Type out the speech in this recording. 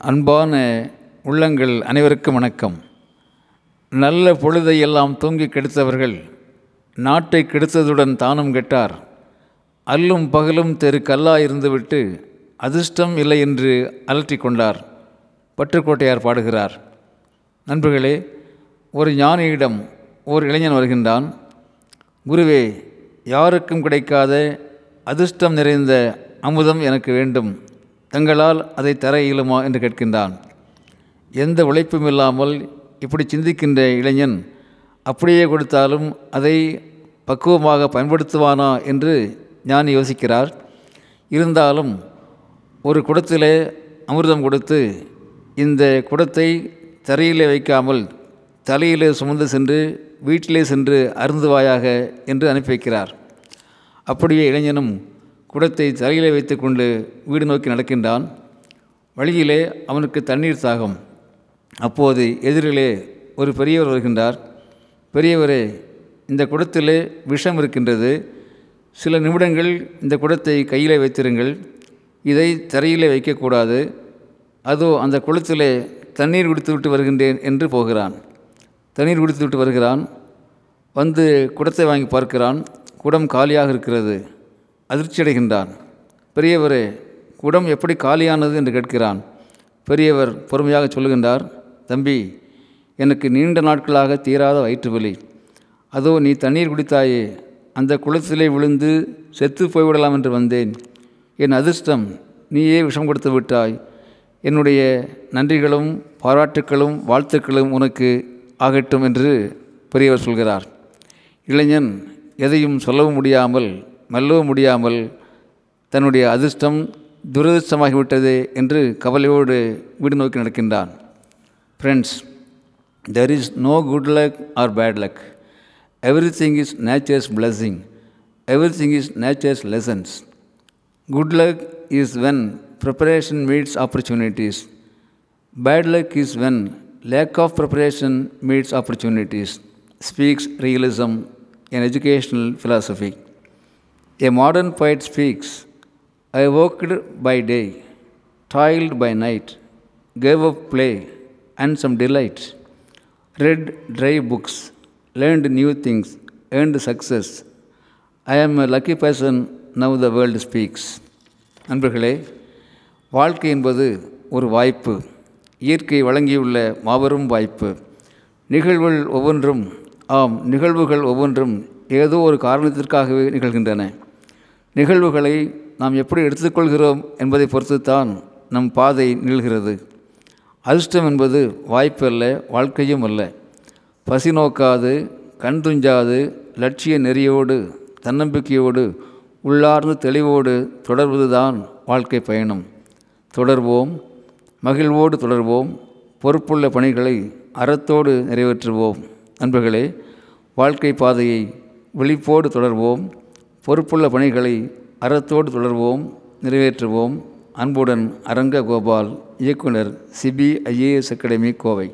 அன்பான உள்ளங்கள் அனைவருக்கும் வணக்கம். நல்ல பொழுதை எல்லாம் தூங்கி கெடுத்தவர்கள் நாட்டை கெடுத்ததுடன் தானும் கெட்டார். அல்லும் பகலும் தெரு கல்லா இருந்துவிட்டு அதிர்ஷ்டம் இல்லை என்று அலற்றிக் கொண்டார். பட்டுக்கோட்டையார் பாடுகிறார். நண்பர்களே ஒரு ஞானியிடம் ஓர் இளைஞன் வருகின்றான். குருவே யாருக்கும் கிடைக்காத அதிர்ஷ்டம் நிறைந்த அமுதம் எனக்கு வேண்டும். தங்களால் அதை தர இயலுமா என்று கேட்கின்றான். எந்த உழைப்பும் இல்லாமல் இப்படி சிந்திக்கின்ற இளைஞன் அப்படியே கொடுத்தாலும் அதை பக்குவமாக பயன்படுத்துவானா என்று ஞானி யோசிக்கிறார். இருந்தாலும் ஒரு குடத்திலே அமிர்தம் கொடுத்து இந்த குடத்தை தரையிலே வைக்காமல் தலையிலே சுமந்து சென்று வீட்டிலே சென்று அருந்துவாயாக என்று அனுப்பி வைக்கிறார். அப்படியே இளைஞனும் குடத்தை தரையிலே வைத்துக்கொண்டு வீடு நோக்கி நடக்கின்றான். வழியிலே அவனுக்கு தண்ணீர் தாகம் அப்போது எதிரிலே ஒரு பெரியவர் வருகின்றார். பெரியவரே இந்த குடத்திலே விஷம் இருக்கின்றது. சில நிமிடங்கள் இந்த குடத்தை கையிலே வைத்திருங்கள். இதை தரையிலே வைக்கக்கூடாது. அதோ அந்த குளத்திலே தண்ணீர் குடித்துவிட்டு வருகின்றேன் என்று போகிறான். தண்ணீர் குடித்து விட்டு வருகிறான். வந்து குடத்தை வாங்கி பார்க்கிறான். குடம் காலியாக இருக்கிறது. அதிர்ச்சியடைகின்றான் பெரியவரே குடம் எப்படி காலியானது என்று கேட்கிறான். பெரியவர் பொறுமையாக சொல்லுகின்றார் தம்பி எனக்கு நீண்ட நாட்களாக தீராத வயிற்று வலி. அதோ நீ தண்ணீர் குடித்தாயே அந்த குளத்திலே விழுந்து செத்து போய்விடலாம் என்று வந்தேன். என் அதிர்ஷ்டம் நீயே விஷம் கொடுத்து விட்டாய். என்னுடைய நன்றிகளும் பாராட்டுக்களும் வாழ்த்துக்களும் உனக்கு ஆகட்டும் என்று பெரியவர் சொல்கிறார். இளைஞன் எதையும் சொல்லவும் முடியாமல் மெல்லவும் முடியாமல் தன்னுடைய அதிர்ஷ்டம் துரதிர்ஷ்டமாகிவிட்டது என்று கவலையோடு வீடு நோக்கி நடக்கின்றான். Friends there is no good luck or bad luck everything is nature's blessing everything is nature's lessons good luck is when preparation meets opportunities bad luck is when lack of preparation meets opportunities speaks realism and educational philosophy. A modern poet speaks I worked by day, toiled by night, gave up play and some delight, read dry books, learned new things, earned success. I am a lucky person, now the world speaks. நண்பர்களே வாழ்க்கை என்பது ஒரு வாய்ப்பு இயற்கை வழங்கியுள்ள மாபெரும் வாய்ப்பு நிகழ்வுகள் ஒவ்வொன்றும் ஆம் நிகழ்வுகள் ஒவ்வொன்றும் ஏதோ ஒரு காரணத்திற்காகவே நிகழ்கின்றன நிகழ்வுகளை நாம் எப்படி எடுத்துக்கொள்கிறோம் என்பதை பொறுத்துத்தான் நம் பாதை நிகழ்கிறது. அதிர்ஷ்டம் என்பது வாய்ப்பு அல்ல வாழ்க்கையும் அல்ல. பசி நோக்காது கண் துஞ்சாது லட்சிய நெறியோடு தன்னம்பிக்கையோடு உள்ளார்ந்து தெளிவோடு தொடர்வதுதான் வாழ்க்கை பயணம். தொடர்வோம் மகிழ்வோடு தொடர்வோம் பொறுப்புள்ள பணிகளை அறத்தோடு நிறைவேற்றுவோம். நண்பர்களே வாழ்க்கை பாதையை விழிப்போடு தொடர்வோம். பொறுப்புள்ள பணிகளை அறத்தோடு தொடர்வோம் நிறைவேற்றுவோம். அன்புடன் அரங்க கோபால் இயக்குனர் சிபிஐஏஎஸ் அகாடமி கோவை.